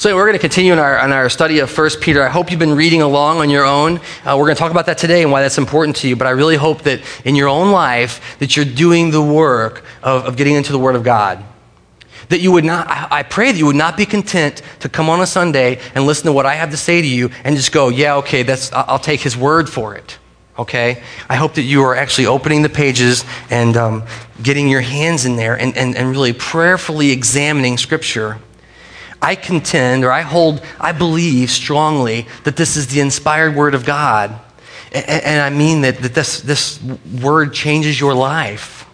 So we're going to continue in our, in our study of 1 Peter. I hope you've been reading along on your own. Uh, we're going to talk about that today and why that's important to you. But I really hope that in your own life that you're doing the work of, of getting into the Word of God. That you would not, I, pray that you would not be content to come on a Sunday and listen to what I have to say to you and just go, yeah, okay, that's, I'll take his word for it. Okay? I hope that you are actually opening the pages and um, getting your hands in there and, and, and really prayerfully examining Scripture I contend, or I hold, I believe strongly that this is the inspired word of God. And, and I mean that, that this, this word changes your life.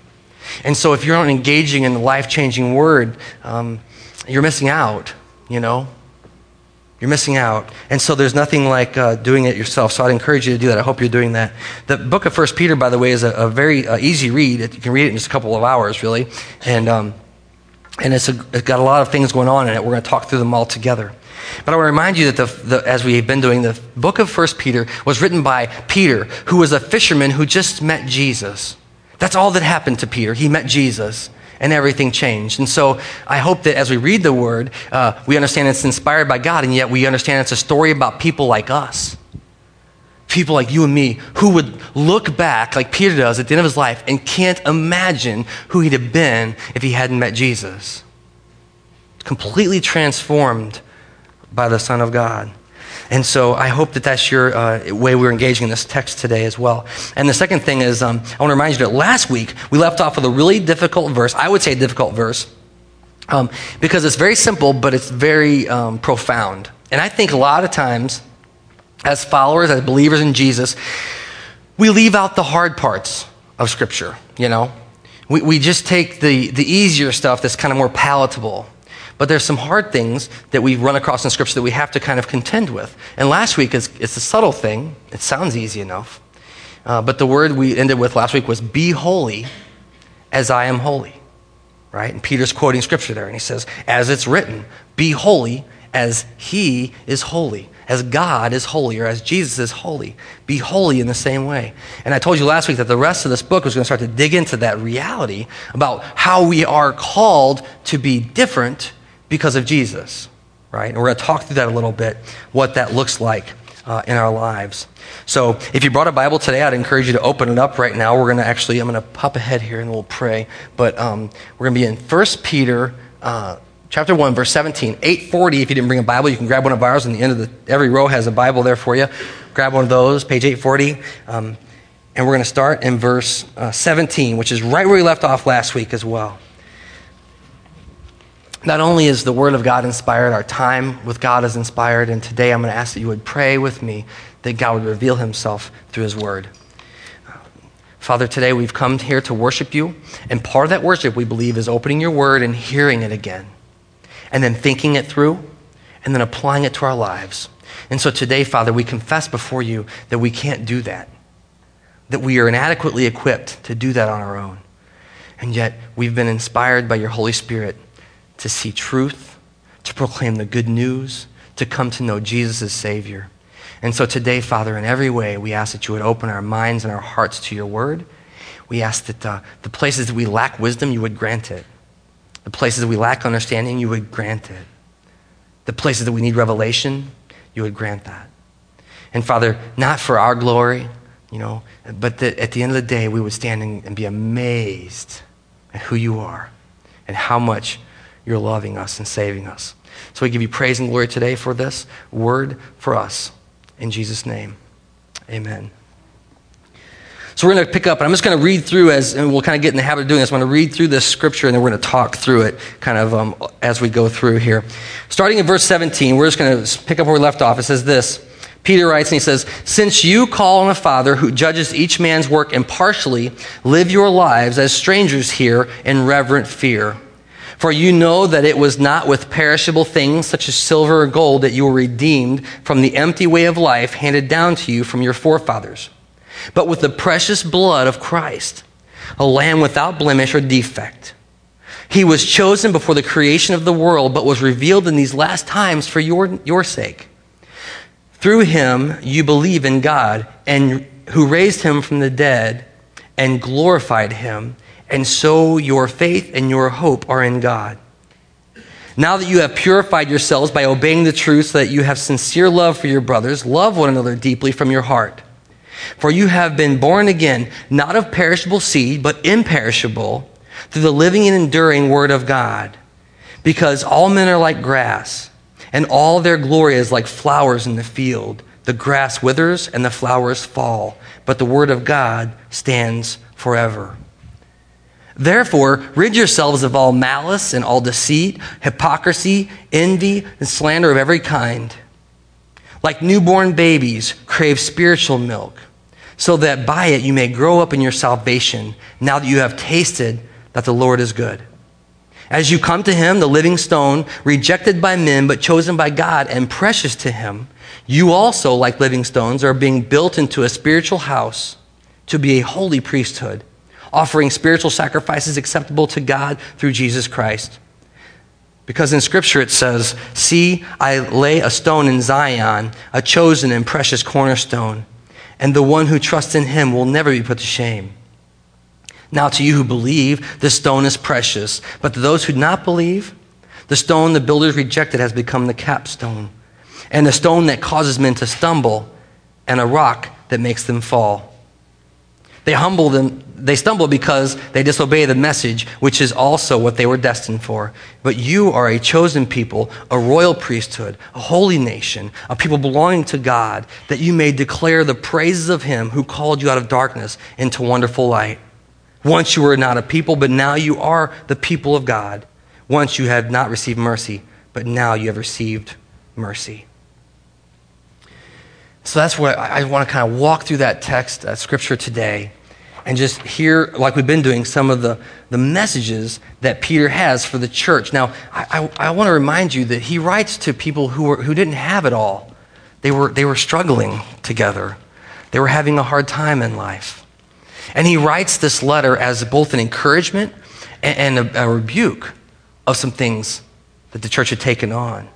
And so if you're not engaging in the life changing word, um, you're missing out, you know? You're missing out. And so there's nothing like uh, doing it yourself. So I'd encourage you to do that. I hope you're doing that. The book of First Peter, by the way, is a, a very uh, easy read. You can read it in just a couple of hours, really. And um, and it's, a, it's got a lot of things going on in it. We're going to talk through them all together. But I want to remind you that, the, the, as we've been doing, the book of First Peter was written by Peter, who was a fisherman who just met Jesus. That's all that happened to Peter. He met Jesus, and everything changed. And so I hope that as we read the word, uh, we understand it's inspired by God, and yet we understand it's a story about people like us people like you and me who would look back like Peter does at the end of his life and can't imagine who he'd have been if he hadn't met Jesus. Completely transformed by the Son of God. And so I hope that that's your uh, way we're engaging in this text today as well. And the second thing is, um, I want to remind you that last week we left off with a really difficult verse. I would say difficult verse um, because it's very simple, but it's very um, profound. And I think a lot of times as followers, as believers in Jesus, we leave out the hard parts of Scripture, you know? We, we just take the, the easier stuff that's kind of more palatable. But there's some hard things that we run across in Scripture that we have to kind of contend with. And last week, it's, it's a subtle thing. It sounds easy enough. Uh, but the word we ended with last week was, Be holy as I am holy. Right? And Peter's quoting Scripture there, and he says, As it's written, Be holy as he is holy as God is holy or as Jesus is holy. Be holy in the same way. And I told you last week that the rest of this book was going to start to dig into that reality about how we are called to be different because of Jesus, right? And we're going to talk through that a little bit, what that looks like uh, in our lives. So if you brought a Bible today, I'd encourage you to open it up right now. We're going to actually, I'm going to pop ahead here and we'll pray. But um, we're going to be in 1 Peter. Uh, chapter 1, verse 17. 840, if you didn't bring a Bible, you can grab one of ours. And the end of the, every row has a Bible there for you. Grab one of those, page 840. Um, and we're going to start in verse uh, 17, which is right where we left off last week as well. Not only is the Word of God inspired, our time with God is inspired, and today I'm going to ask that you would pray with me that God would reveal Himself through His Word. Father, today we've come here to worship you, and part of that worship, we believe, is opening your Word and hearing it again and then thinking it through and then applying it to our lives. And so today, Father, we confess before you that we can't do that, that we are inadequately equipped to do that on our own. And yet, we've been inspired by your Holy Spirit to see truth, to proclaim the good news, to come to know Jesus as Savior. And so today, Father, in every way, we ask that you would open our minds and our hearts to your word. We ask that uh, the places that we lack wisdom, you would grant it. The places that we lack understanding, you would grant it. The places that we need revelation, you would grant that. And Father, not for our glory, you know, but that at the end of the day, we would stand and be amazed at who you are and how much you're loving us and saving us. So we give you praise and glory today for this word for us. In Jesus' name, amen. So we're going to pick up, and I'm just going to read through as, and we'll kind of get in the habit of doing this. I'm going to read through this scripture, and then we're going to talk through it kind of um, as we go through here. Starting in verse 17, we're just going to pick up where we left off. It says this. Peter writes and he says, Since you call on a Father who judges each man's work impartially, live your lives as strangers here in reverent fear. For you know that it was not with perishable things such as silver or gold that you were redeemed from the empty way of life handed down to you from your forefathers but with the precious blood of Christ, a lamb without blemish or defect. He was chosen before the creation of the world, but was revealed in these last times for your, your sake. Through him, you believe in God, and who raised him from the dead and glorified him, and so your faith and your hope are in God. Now that you have purified yourselves by obeying the truth, so that you have sincere love for your brothers, love one another deeply from your heart. For you have been born again, not of perishable seed, but imperishable, through the living and enduring Word of God. Because all men are like grass, and all their glory is like flowers in the field. The grass withers and the flowers fall, but the Word of God stands forever. Therefore, rid yourselves of all malice and all deceit, hypocrisy, envy, and slander of every kind. Like newborn babies, crave spiritual milk, so that by it you may grow up in your salvation, now that you have tasted that the Lord is good. As you come to him, the living stone, rejected by men, but chosen by God and precious to him, you also, like living stones, are being built into a spiritual house to be a holy priesthood offering spiritual sacrifices acceptable to God through Jesus Christ. Because in Scripture it says, See, I lay a stone in Zion, a chosen and precious cornerstone, and the one who trusts in him will never be put to shame. Now, to you who believe, this stone is precious, but to those who do not believe, the stone the builders rejected has become the capstone, and the stone that causes men to stumble, and a rock that makes them fall. They humble them, they stumble because they disobey the message, which is also what they were destined for. But you are a chosen people, a royal priesthood, a holy nation, a people belonging to God, that you may declare the praises of him who called you out of darkness into wonderful light. Once you were not a people, but now you are the people of God. Once you had not received mercy, but now you have received mercy. So that's what I, want to kind of walk through that text, that scripture today, and just hear, like we've been doing, some of the, the messages that Peter has for the church. Now, I, I, I want to remind you that he writes to people who, were, who didn't have it all. They were, they were struggling together, they were having a hard time in life. And he writes this letter as both an encouragement and, and a, a rebuke of some things that the church had taken on.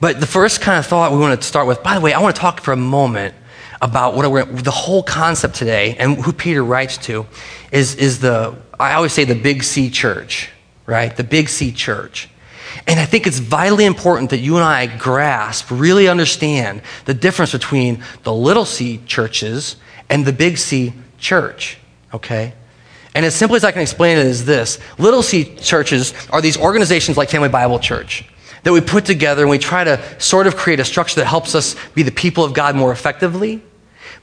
But the first kind of thought we want to start with, by the way, I want to talk for a moment about what the whole concept today and who Peter writes to is, is the, I always say the big C church, right? The big C church. And I think it's vitally important that you and I grasp, really understand the difference between the little c churches and the big C church, okay? And as simply as I can explain it is this little c churches are these organizations like Family Bible Church that we put together and we try to sort of create a structure that helps us be the people of God more effectively,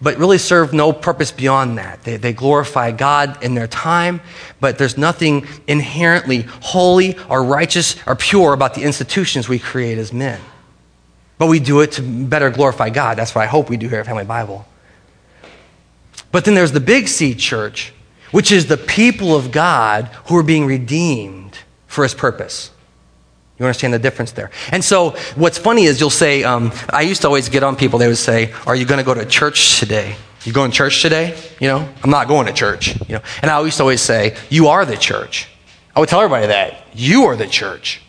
but really serve no purpose beyond that. They, they glorify God in their time, but there's nothing inherently holy or righteous or pure about the institutions we create as men. But we do it to better glorify God. That's what I hope we do here at Family Bible. But then there's the big C church, which is the people of God who are being redeemed for his purpose. You understand the difference there? And so, what's funny is you'll say, um, I used to always get on people, they would say, Are you going to go to church today? You going to church today? You know, I'm not going to church. You know, and I used to always say, You are the church. I would tell everybody that. You are the church.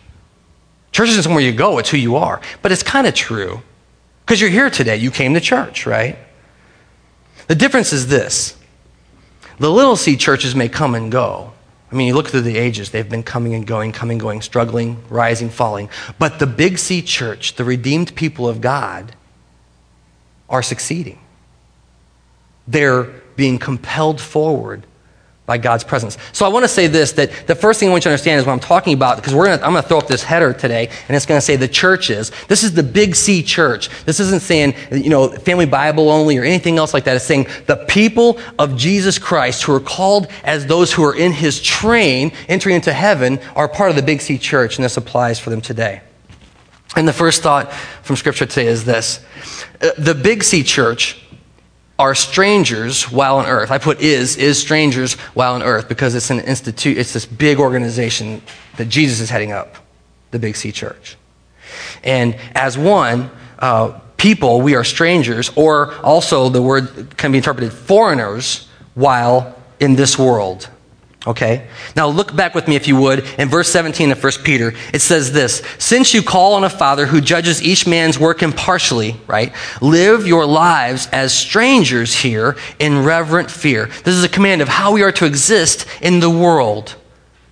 Church isn't somewhere you go, it's who you are. But it's kind of true. Because you're here today, you came to church, right? The difference is this the little c churches may come and go, I mean, you look through the ages, they've been coming and going, coming, going, struggling, rising, falling. But the Big C church, the redeemed people of God, are succeeding. They're being compelled forward by God's presence. So I want to say this that the first thing I want you to understand is what I'm talking about, because we're gonna, I'm going to throw up this header today, and it's going to say the churches. This is the big C church. This isn't saying, you know, family Bible only or anything else like that. It's saying the people of Jesus Christ who are called as those who are in his train entering into heaven are part of the big C church, and this applies for them today. And the first thought from Scripture today is this uh, the big C church are strangers while on earth. I put is, is strangers while on earth because it's an institute, it's this big organization that Jesus is heading up, the Big C Church. And as one, uh, people, we are strangers, or also the word can be interpreted foreigners while in this world. Okay? Now look back with me, if you would, in verse 17 of 1 Peter. It says this Since you call on a Father who judges each man's work impartially, right? Live your lives as strangers here in reverent fear. This is a command of how we are to exist in the world.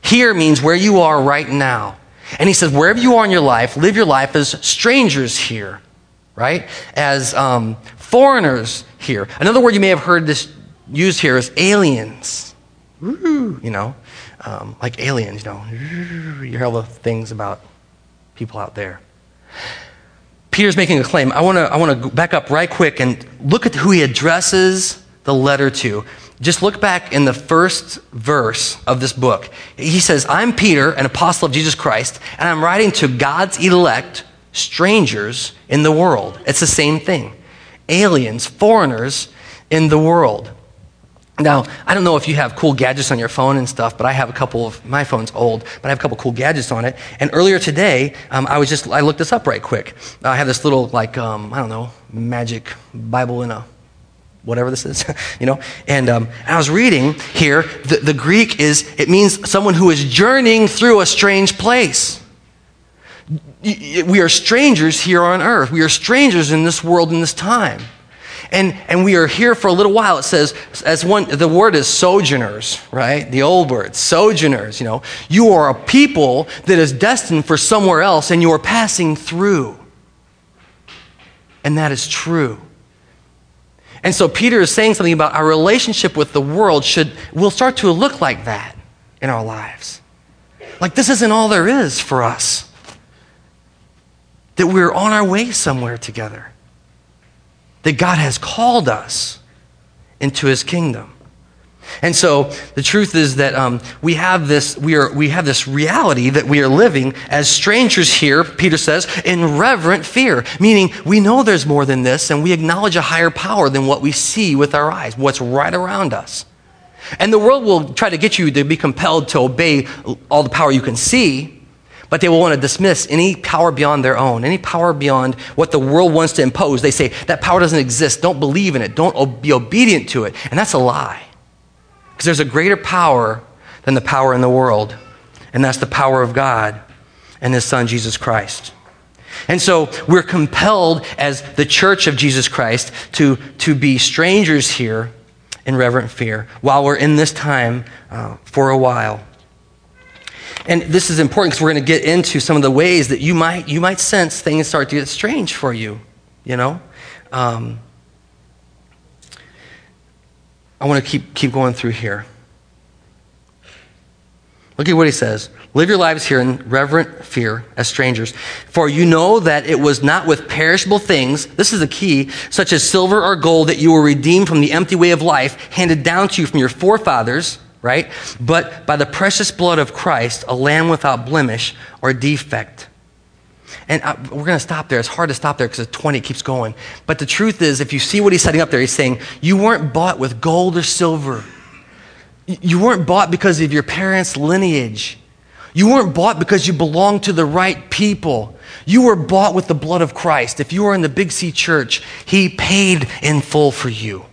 Here means where you are right now. And he says, wherever you are in your life, live your life as strangers here, right? As um, foreigners here. Another word you may have heard this used here is aliens. You know, um, like aliens, you know. You hear all the things about people out there. Peter's making a claim. I want to I want to back up right quick and look at who he addresses the letter to. Just look back in the first verse of this book. He says, I'm Peter, an apostle of Jesus Christ, and I'm writing to God's elect, strangers in the world. It's the same thing aliens, foreigners in the world. Now, I don't know if you have cool gadgets on your phone and stuff, but I have a couple of, my phone's old, but I have a couple cool gadgets on it. And earlier today, um, I was just, I looked this up right quick. I have this little, like, um, I don't know, magic Bible in a whatever this is, you know. And, um, I was reading here, the, the Greek is, it means someone who is journeying through a strange place. We are strangers here on earth. We are strangers in this world in this time. And, and we are here for a little while. It says, as one, the word is sojourners, right? The old word, sojourners, you know. You are a people that is destined for somewhere else and you are passing through. And that is true. And so Peter is saying something about our relationship with the world should will start to look like that in our lives. Like this isn't all there is for us. That we're on our way somewhere together. That God has called us into his kingdom. And so the truth is that um, we, have this, we, are, we have this reality that we are living as strangers here, Peter says, in reverent fear, meaning we know there's more than this and we acknowledge a higher power than what we see with our eyes, what's right around us. And the world will try to get you to be compelled to obey all the power you can see, but they will want to dismiss any power beyond their own, any power beyond what the world wants to impose. They say that power doesn't exist. Don't believe in it. Don't be obedient to it. And that's a lie. Because there's a greater power than the power in the world, and that's the power of God and His Son, Jesus Christ. And so we're compelled as the church of Jesus Christ to, to be strangers here in reverent fear while we're in this time uh, for a while. And this is important because we're going to get into some of the ways that you might, you might sense things start to get strange for you, you know? Um, I want to keep, keep going through here. Look at what he says. Live your lives here in reverent fear as strangers. For you know that it was not with perishable things, this is the key, such as silver or gold, that you were redeemed from the empty way of life handed down to you from your forefathers, right? But by the precious blood of Christ, a lamb without blemish or defect. And I, we're going to stop there. It's hard to stop there because the 20 keeps going. But the truth is, if you see what he's setting up there, he's saying, You weren't bought with gold or silver. You weren't bought because of your parents' lineage. You weren't bought because you belonged to the right people. You were bought with the blood of Christ. If you were in the Big C church, he paid in full for you.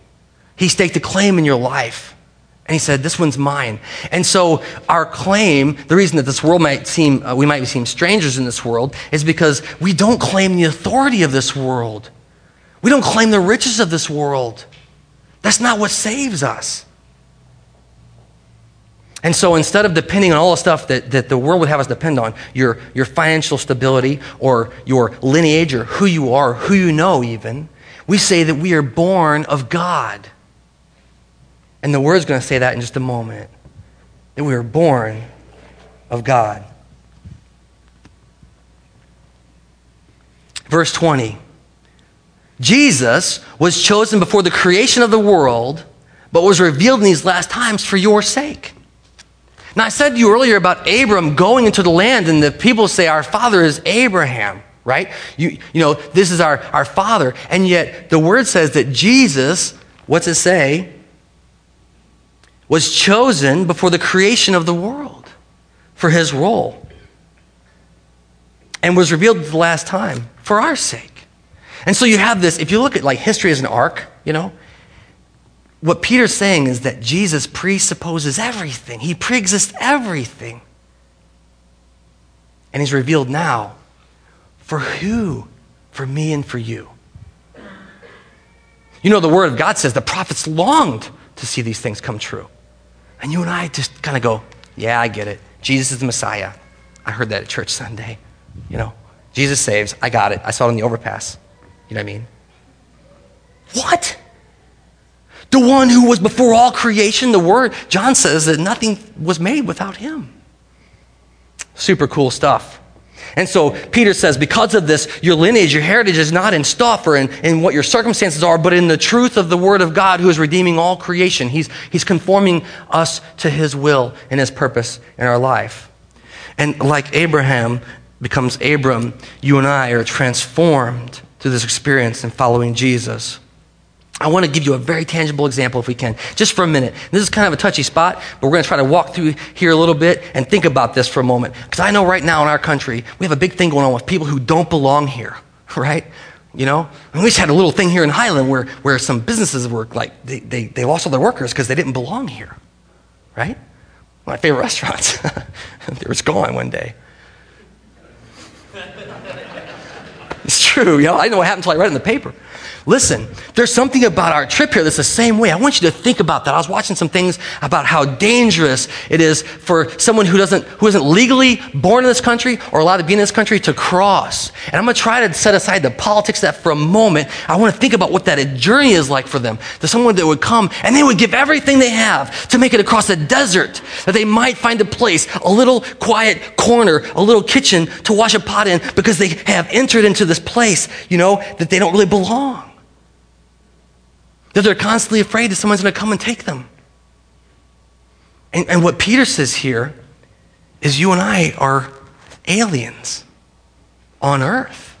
He staked a claim in your life. And he said, This one's mine. And so, our claim, the reason that this world might seem, uh, we might seem strangers in this world, is because we don't claim the authority of this world. We don't claim the riches of this world. That's not what saves us. And so, instead of depending on all the stuff that, that the world would have us depend on, your, your financial stability or your lineage or who you are, who you know, even, we say that we are born of God. And the word's going to say that in just a moment that we were born of God. Verse 20 Jesus was chosen before the creation of the world, but was revealed in these last times for your sake. Now, I said to you earlier about Abram going into the land, and the people say, Our father is Abraham, right? You, you know, this is our, our father. And yet, the word says that Jesus, what's it say? Was chosen before the creation of the world for his role and was revealed the last time for our sake. And so you have this, if you look at like history as an arc, you know, what Peter's saying is that Jesus presupposes everything. He preexists everything. And he's revealed now for who? For me and for you. You know, the Word of God says the prophets longed to see these things come true. And you and I just kind of go, yeah, I get it. Jesus is the Messiah. I heard that at church Sunday. You know, Jesus saves. I got it. I saw it on the overpass. You know what I mean? What? The one who was before all creation, the Word, John says that nothing was made without him. Super cool stuff. And so Peter says, because of this, your lineage, your heritage is not in stuff or in, in what your circumstances are, but in the truth of the Word of God who is redeeming all creation. He's, he's conforming us to His will and His purpose in our life. And like Abraham becomes Abram, you and I are transformed through this experience in following Jesus. I want to give you a very tangible example if we can, just for a minute. This is kind of a touchy spot, but we're going to try to walk through here a little bit and think about this for a moment. Because I know right now in our country, we have a big thing going on with people who don't belong here, right? You know, we just had a little thing here in Highland where, where some businesses were like, they, they, they lost all their workers because they didn't belong here, right? My favorite restaurants. they were gone one day. It's true, you know, I didn't know what happened until I read it in the paper. Listen, there's something about our trip here that's the same way. I want you to think about that. I was watching some things about how dangerous it is for someone who doesn't who isn't legally born in this country or allowed to be in this country to cross. And I'm going to try to set aside the politics that for a moment. I want to think about what that journey is like for them. To someone that would come and they would give everything they have to make it across the desert, that they might find a place, a little quiet corner, a little kitchen to wash a pot in because they have entered into this place, you know, that they don't really belong. That they're constantly afraid that someone's going to come and take them. And, and what Peter says here is you and I are aliens on earth.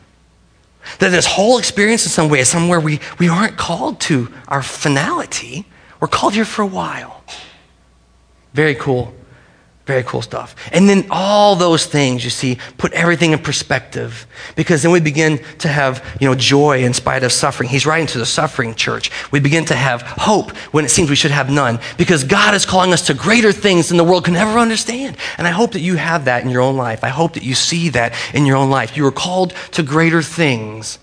That this whole experience in some way is somewhere we, we aren't called to our finality. We're called here for a while. Very cool. Very cool stuff. And then all those things, you see, put everything in perspective because then we begin to have, you know, joy in spite of suffering. He's writing to the suffering church. We begin to have hope when it seems we should have none because God is calling us to greater things than the world can ever understand. And I hope that you have that in your own life. I hope that you see that in your own life. You are called to greater things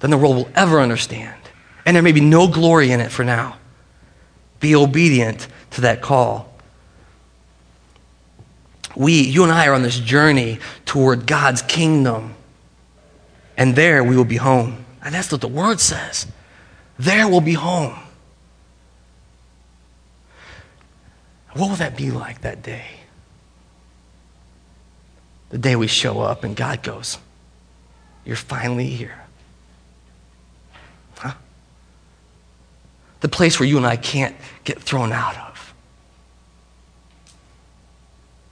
than the world will ever understand. And there may be no glory in it for now. Be obedient to that call we, you and I, are on this journey toward God's kingdom. And there we will be home. And that's what the word says. There will be home. What will that be like that day? The day we show up and God goes, You're finally here. Huh? The place where you and I can't get thrown out of.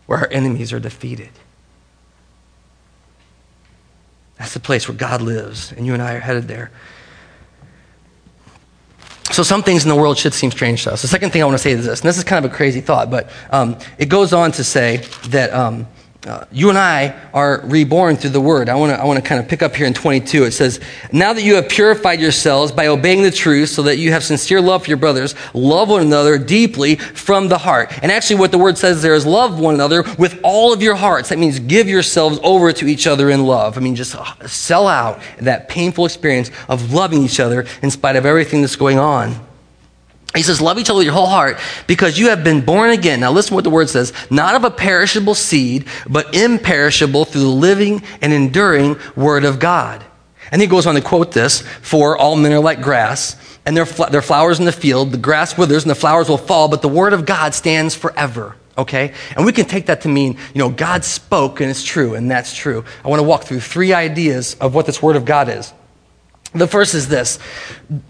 Where our enemies are defeated. That's the place where God lives, and you and I are headed there. So, some things in the world should seem strange to us. The second thing I want to say is this, and this is kind of a crazy thought, but um, it goes on to say that um, uh, you and I are reborn through the word. I want to I want to kind of pick up here in 22. It says, "Now that you have purified yourselves by obeying the truth, so that you have sincere love for your brothers, love one another deeply from the heart." And actually, what the word says there is, "Love one another with all of your hearts." That means give yourselves over to each other in love. I mean, just uh, sell out that painful experience of loving each other in spite of everything that's going on. He says, Love each other with your whole heart because you have been born again. Now, listen to what the word says not of a perishable seed, but imperishable through the living and enduring word of God. And he goes on to quote this For all men are like grass, and their, fl- their flowers in the field. The grass withers and the flowers will fall, but the word of God stands forever. Okay? And we can take that to mean, you know, God spoke and it's true, and that's true. I want to walk through three ideas of what this word of God is. The first is this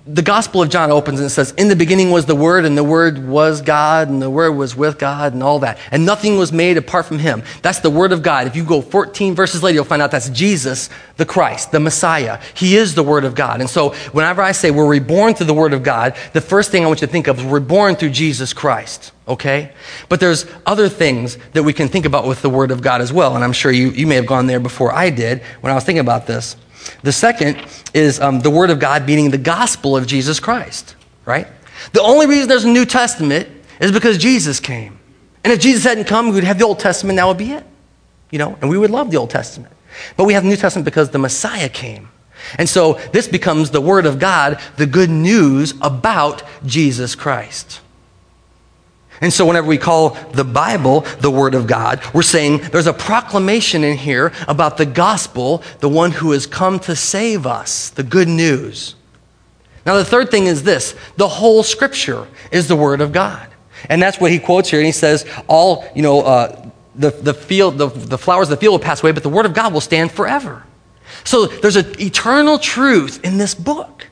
the Gospel of John opens and says, In the beginning was the Word, and the Word was God, and the Word was with God, and all that. And nothing was made apart from Him. That's the Word of God. If you go 14 verses later, you'll find out that's Jesus, the Christ, the Messiah. He is the Word of God. And so whenever I say we're reborn through the Word of God, the first thing I want you to think of is we're born through Jesus Christ. Okay? But there's other things that we can think about with the Word of God as well. And I'm sure you, you may have gone there before I did when I was thinking about this. The second is um, the Word of God meaning the gospel of Jesus Christ, right? The only reason there's a New Testament is because Jesus came. And if Jesus hadn't come, we would have the Old Testament, that would be it. You know, and we would love the Old Testament. But we have the New Testament because the Messiah came. And so this becomes the Word of God, the good news about Jesus Christ. And so, whenever we call the Bible the Word of God, we're saying there's a proclamation in here about the gospel, the one who has come to save us, the good news. Now, the third thing is this the whole Scripture is the Word of God. And that's what he quotes here. And he says, All, you know, uh, the, the, field, the, the flowers of the field will pass away, but the Word of God will stand forever. So there's an eternal truth in this book.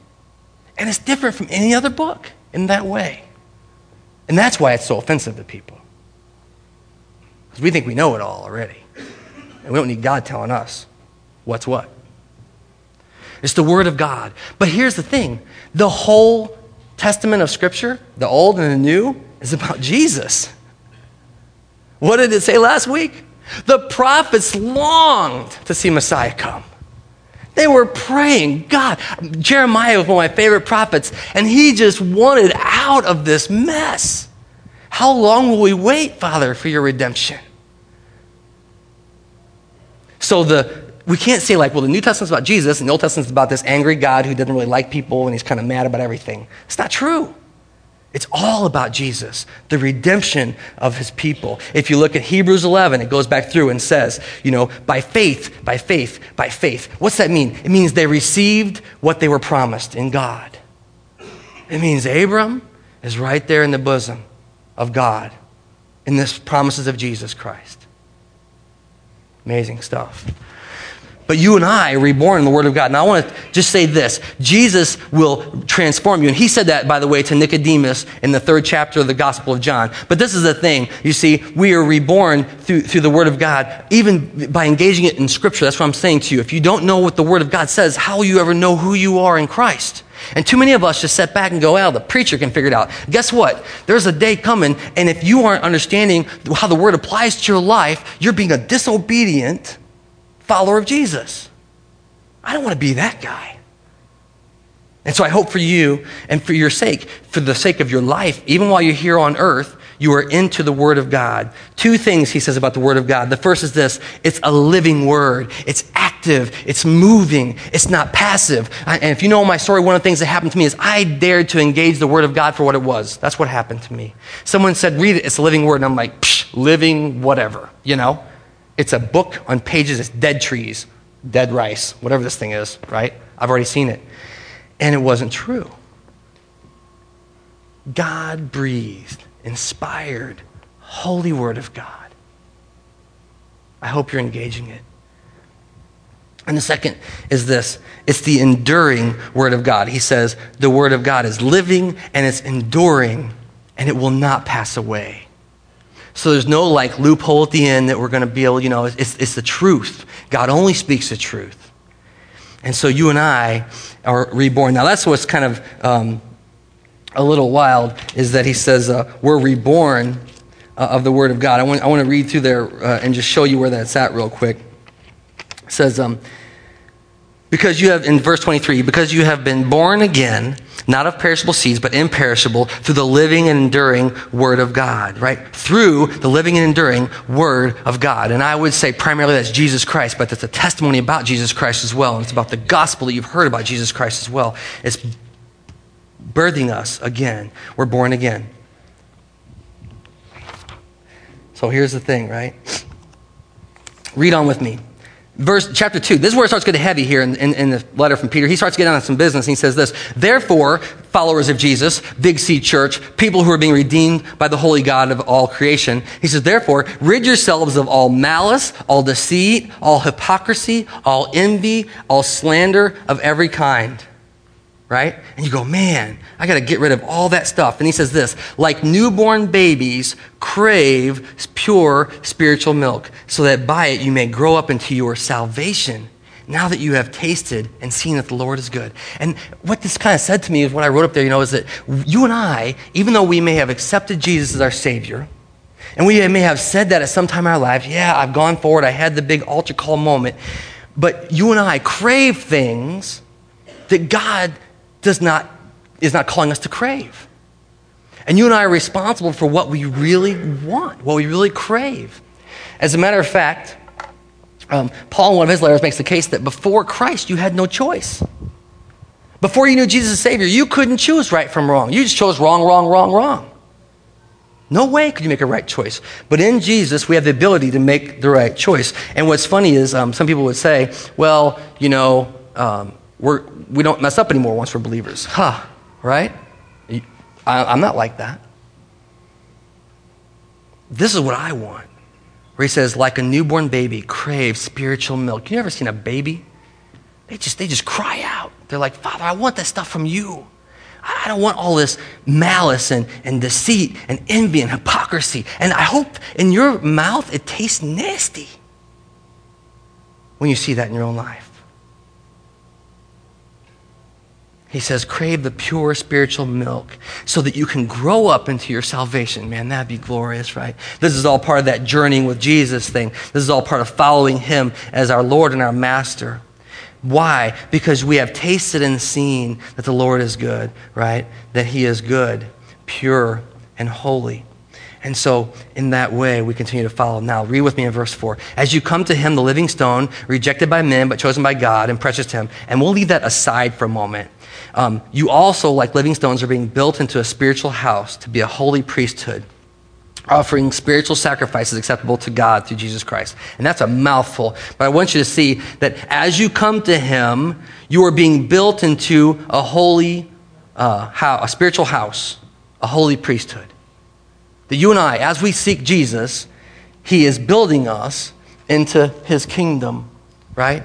And it's different from any other book in that way. And that's why it's so offensive to people. Because we think we know it all already. And we don't need God telling us what's what. It's the Word of God. But here's the thing the whole testament of Scripture, the Old and the New, is about Jesus. What did it say last week? The prophets longed to see Messiah come. They were praying, God. Jeremiah was one of my favorite prophets, and he just wanted out of this mess. How long will we wait, Father, for your redemption? So the we can't say like, well, the New Testament's about Jesus and the Old Testament's about this angry God who doesn't really like people and he's kind of mad about everything. It's not true. It's all about Jesus, the redemption of his people. If you look at Hebrews 11, it goes back through and says, you know, by faith, by faith, by faith. What's that mean? It means they received what they were promised in God. It means Abram is right there in the bosom of God in this promises of Jesus Christ. Amazing stuff. But you and I are reborn in the Word of God. And I want to just say this Jesus will transform you. And he said that, by the way, to Nicodemus in the third chapter of the Gospel of John. But this is the thing. You see, we are reborn through, through the Word of God, even by engaging it in Scripture. That's what I'm saying to you. If you don't know what the Word of God says, how will you ever know who you are in Christ? And too many of us just sit back and go, well, the preacher can figure it out. Guess what? There's a day coming, and if you aren't understanding how the Word applies to your life, you're being a disobedient follower of Jesus. I don't want to be that guy. And so I hope for you and for your sake, for the sake of your life, even while you're here on earth, you are into the Word of God. Two things he says about the Word of God. The first is this it's a living Word, it's active, it's moving, it's not passive. And if you know my story, one of the things that happened to me is I dared to engage the Word of God for what it was. That's what happened to me. Someone said, read it, it's a living Word. And I'm like, Psh, living whatever, you know? It's a book on pages, it's dead trees, dead rice, whatever this thing is, right? I've already seen it. And it wasn't true. God breathed, inspired, holy word of God. I hope you're engaging it. And the second is this it's the enduring word of God. He says the word of God is living and it's enduring and it will not pass away. So there's no like loophole at the end that we're going to be able, you know, it's, it's the truth. God only speaks the truth. And so you and I are reborn. Now that's what's kind of um, a little wild is that he says uh, we're reborn uh, of the Word of God. I want, I want to read through there uh, and just show you where that's at real quick. It says, um, because you have, in verse 23, because you have been born again, not of perishable seeds, but imperishable, through the living and enduring Word of God, right? Through the living and enduring Word of God. And I would say primarily that's Jesus Christ, but that's a testimony about Jesus Christ as well. And it's about the gospel that you've heard about Jesus Christ as well. It's birthing us again. We're born again. So here's the thing, right? Read on with me verse chapter 2 this is where it starts getting heavy here in, in, in, the letter from peter. He starts getting on some business. And he says this therefore followers of jesus big c church people who are being redeemed by the holy god of all creation. He says therefore rid yourselves of all malice all deceit all hypocrisy all envy all slander of every kind right? And you go, man, I got to get rid of all that stuff. And he says this like newborn babies crave pure spiritual milk, so that by it you may grow up into your salvation. Now that you have tasted and seen that the Lord is good. And what this kind of said to me is what I wrote up there, you know, is that you and I, even though we may have accepted Jesus as our Savior, and we may have said that at some time in our lives, yeah, I've gone forward, I had the big altar call moment, but you and I crave things that God does not, is not calling us to crave. And you and I are responsible for what we really want, what we really crave. As a matter of fact, um, Paul, in one of his letters, makes the case that before Christ, you had no choice. Before you knew Jesus as Savior, you couldn't choose right from wrong. You just chose wrong, wrong, wrong, wrong. No way could you make a right choice. But in Jesus, we have the ability to make the right choice. And what's funny is um, some people would say, well, you know, um, we're, we don't mess up anymore once we're believers. Huh, right? I, I'm not like that. This is what I want. Where he says, like a newborn baby craves spiritual milk. You ever seen a baby? They just, they just cry out. They're like, Father, I want that stuff from you. I don't want all this malice and, and deceit and envy and hypocrisy. And I hope in your mouth it tastes nasty when you see that in your own life. He says, crave the pure spiritual milk so that you can grow up into your salvation. Man, that'd be glorious, right? This is all part of that journeying with Jesus thing. This is all part of following Him as our Lord and our Master. Why? Because we have tasted and seen that the Lord is good, right? That He is good, pure, and holy. And so, in that way, we continue to follow. Now, read with me in verse 4. As you come to him, the living stone, rejected by men, but chosen by God and precious to him, and we'll leave that aside for a moment. Um, you also, like living stones, are being built into a spiritual house to be a holy priesthood, offering spiritual sacrifices acceptable to God through Jesus Christ. And that's a mouthful. But I want you to see that as you come to Him, you are being built into a holy uh, a spiritual house, a holy priesthood. That you and I, as we seek Jesus, He is building us into His kingdom, right?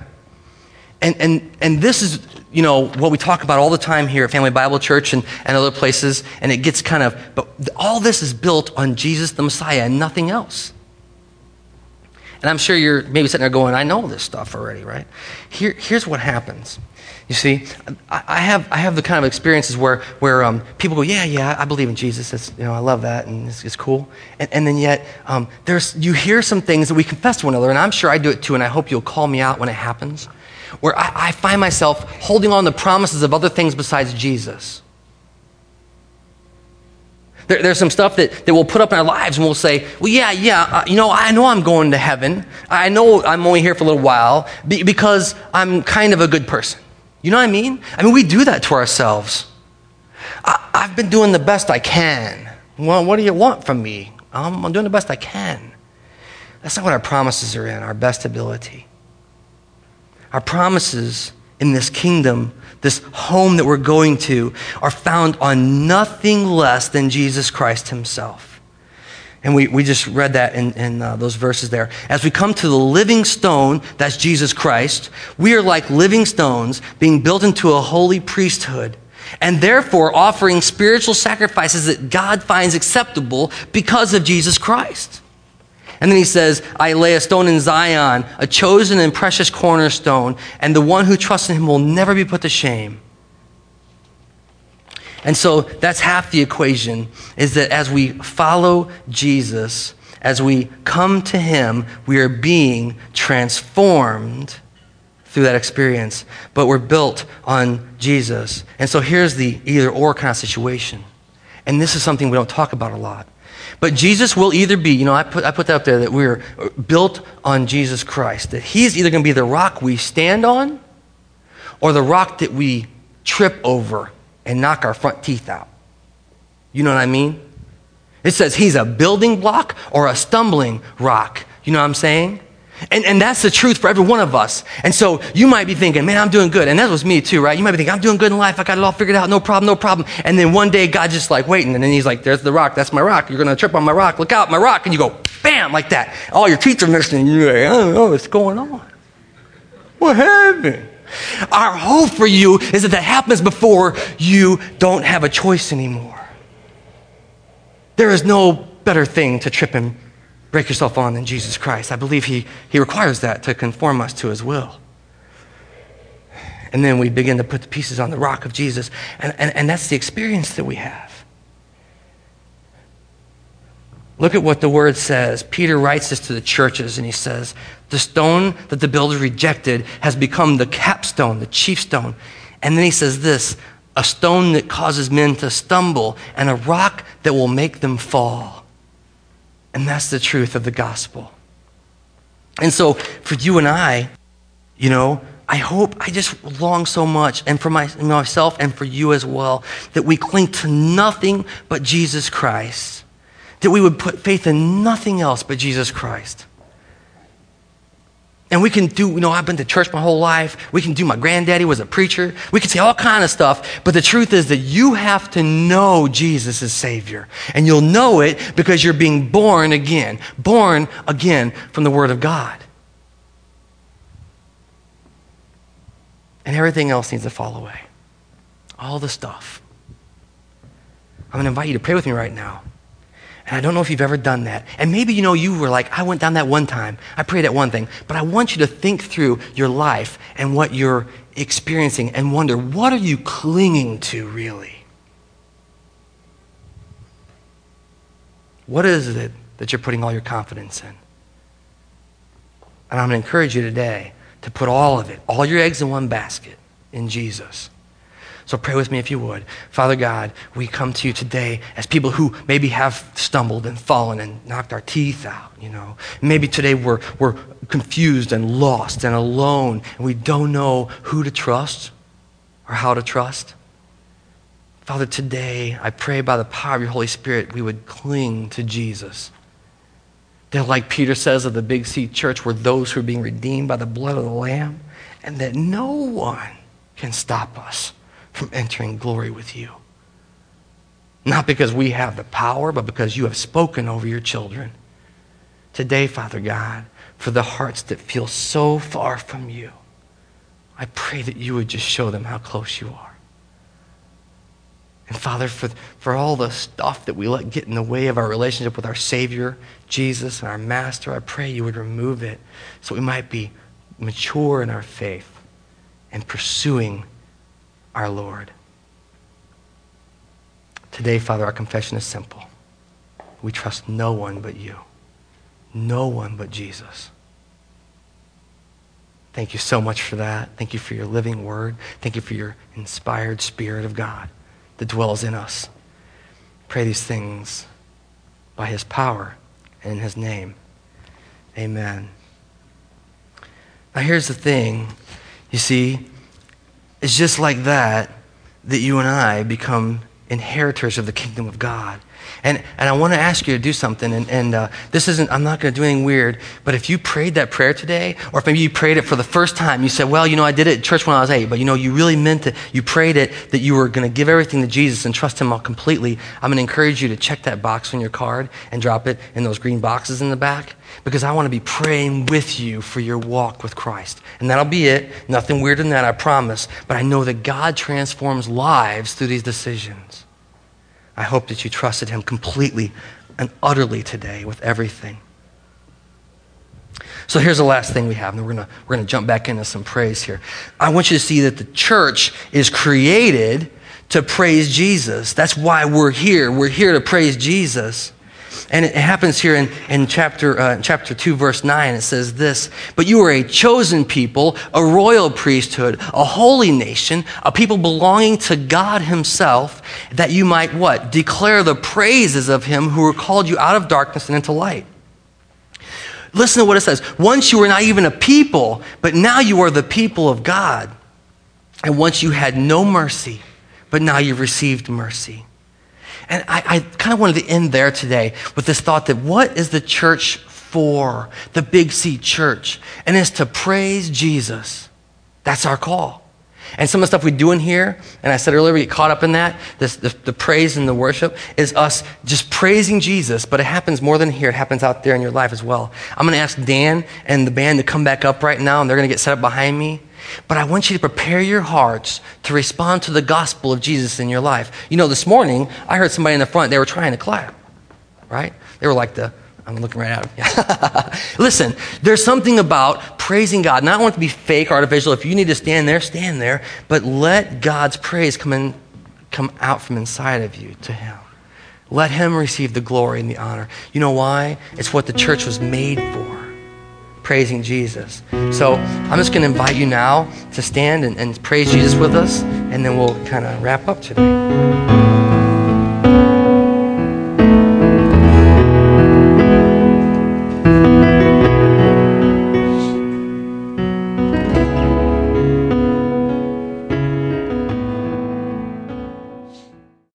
And, and, and this is you know, what we talk about all the time here at Family Bible Church and, and other places, and it gets kind of, but all this is built on Jesus the Messiah and nothing else. And I'm sure you're maybe sitting there going, I know this stuff already, right? Here, here's what happens. You see, I have, I have the kind of experiences where, where um, people go, yeah, yeah, I believe in Jesus. It's, you know, I love that, and it's, it's cool. And, and then yet, um, there's, you hear some things that we confess to one another, and I'm sure I do it too, and I hope you'll call me out when it happens where I, I find myself holding on to promises of other things besides Jesus. There, there's some stuff that, that we'll put up in our lives and we'll say, well, yeah, yeah, uh, you know, I know I'm going to heaven. I know I'm only here for a little while be, because I'm kind of a good person. You know what I mean? I mean, we do that to ourselves. I, I've been doing the best I can. Well, what do you want from me? Um, I'm doing the best I can. That's not what our promises are in, our best ability. Our promises in this kingdom, this home that we're going to, are found on nothing less than Jesus Christ Himself. And we, we just read that in, in uh, those verses there. As we come to the living stone, that's Jesus Christ, we are like living stones being built into a holy priesthood and therefore offering spiritual sacrifices that God finds acceptable because of Jesus Christ. And then he says, I lay a stone in Zion, a chosen and precious cornerstone, and the one who trusts in him will never be put to shame. And so that's half the equation is that as we follow Jesus, as we come to him, we are being transformed through that experience, but we're built on Jesus. And so here's the either or kind of situation. And this is something we don't talk about a lot. But Jesus will either be, you know, I put, I put that up there that we're built on Jesus Christ, that He's either going to be the rock we stand on or the rock that we trip over and knock our front teeth out. You know what I mean? It says He's a building block or a stumbling rock. You know what I'm saying? And, and that's the truth for every one of us. And so you might be thinking, man, I'm doing good. And that was me too, right? You might be thinking, I'm doing good in life. I got it all figured out. No problem, no problem. And then one day God just like waiting. And then he's like, there's the rock. That's my rock. You're going to trip on my rock. Look out, my rock. And you go, bam, like that. All your teeth are missing. You're like, I don't know what's going on. What happened? Our hope for you is that that happens before you don't have a choice anymore. There is no better thing to trip and break yourself on in Jesus Christ. I believe he, he requires that to conform us to his will. And then we begin to put the pieces on the rock of Jesus. And, and, and that's the experience that we have. Look at what the word says. Peter writes this to the churches, and he says, The stone that the builders rejected has become the capstone, the chief stone. And then he says this a stone that causes men to stumble, and a rock that will make them fall. And that's the truth of the gospel. And so, for you and I, you know, I hope, I just long so much, and for my, myself and for you as well, that we cling to nothing but Jesus Christ. that we would put faith in nothing else but Jesus Christ. And we can do, you know, I've been to church my whole life. We can do, my granddaddy was a preacher. We can say all kind of stuff. But the truth is that you have to know Jesus as Savior. And you'll know it because you're being born again. Born again from the Word of God. And everything else needs to fall away. All the stuff. I'm going to invite you to pray with me right now. And I don't know if you've ever done that. And maybe you know you were like, I went down that one time. I prayed that one thing. But I want you to think through your life and what you're experiencing and wonder, what are you clinging to really? What is it that you're putting all your confidence in? And I'm going to encourage you today to put all of it, all your eggs in one basket in Jesus. So pray with me if you would. Father God, we come to you today as people who maybe have stumbled and fallen and knocked our teeth out, you know. Maybe today we're, we're confused and lost and alone and we don't know who to trust or how to trust. Father, today I pray by the power of your Holy Spirit we would cling to Jesus. That, like Peter says of the Big C church, we're those who are being redeemed by the blood of the Lamb, and that no one can stop us from entering glory with you. Not because we have the power, but because you have spoken over your children. Today, Father God, for the hearts that feel so far from you, I pray that you would just show them how close you are. And Father, for, for all the stuff that we let get in the way of our relationship with our Savior, Jesus, and our Master, I pray you would remove it so we might be mature in our faith and pursuing our Lord. Today, Father, our confession is simple. We trust no one but you, no one but Jesus. Thank you so much for that. Thank you for your living word. Thank you for your inspired Spirit of God that dwells in us. Pray these things by his power and in his name. Amen. Now, here's the thing you see, it's just like that that you and I become inheritors of the kingdom of God. And, and I want to ask you to do something. And, and uh, this isn't, I'm not going to do anything weird, but if you prayed that prayer today, or if maybe you prayed it for the first time, you said, well, you know, I did it at church when I was eight, but you know, you really meant it. You prayed it that you were going to give everything to Jesus and trust Him all completely. I'm going to encourage you to check that box on your card and drop it in those green boxes in the back because I want to be praying with you for your walk with Christ. And that'll be it. Nothing weirder than that, I promise. But I know that God transforms lives through these decisions. I hope that you trusted him completely and utterly today with everything. So here's the last thing we have, and we're going we're going to jump back into some praise here. I want you to see that the church is created to praise Jesus. That's why we're here. We're here to praise Jesus. And it happens here in, in chapter, uh, chapter 2, verse 9. It says this But you are a chosen people, a royal priesthood, a holy nation, a people belonging to God Himself, that you might what? Declare the praises of Him who called you out of darkness and into light. Listen to what it says. Once you were not even a people, but now you are the people of God. And once you had no mercy, but now you've received mercy. And I, I kind of wanted to end there today with this thought that what is the church for? The Big C church. And it's to praise Jesus. That's our call. And some of the stuff we do in here, and I said earlier, we get caught up in that, this, the, the praise and the worship, is us just praising Jesus, but it happens more than here. It happens out there in your life as well. I'm going to ask Dan and the band to come back up right now, and they're going to get set up behind me. But I want you to prepare your hearts to respond to the gospel of Jesus in your life. You know, this morning, I heard somebody in the front, they were trying to clap, right? They were like the, I'm looking right at them. Listen, there's something about praising God. Not want to be fake, artificial. If you need to stand there, stand there. But let God's praise come, in, come out from inside of you to Him. Let Him receive the glory and the honor. You know why? It's what the church was made for praising Jesus. So I'm just going to invite you now to stand and, and praise Jesus with us, and then we'll kind of wrap up today.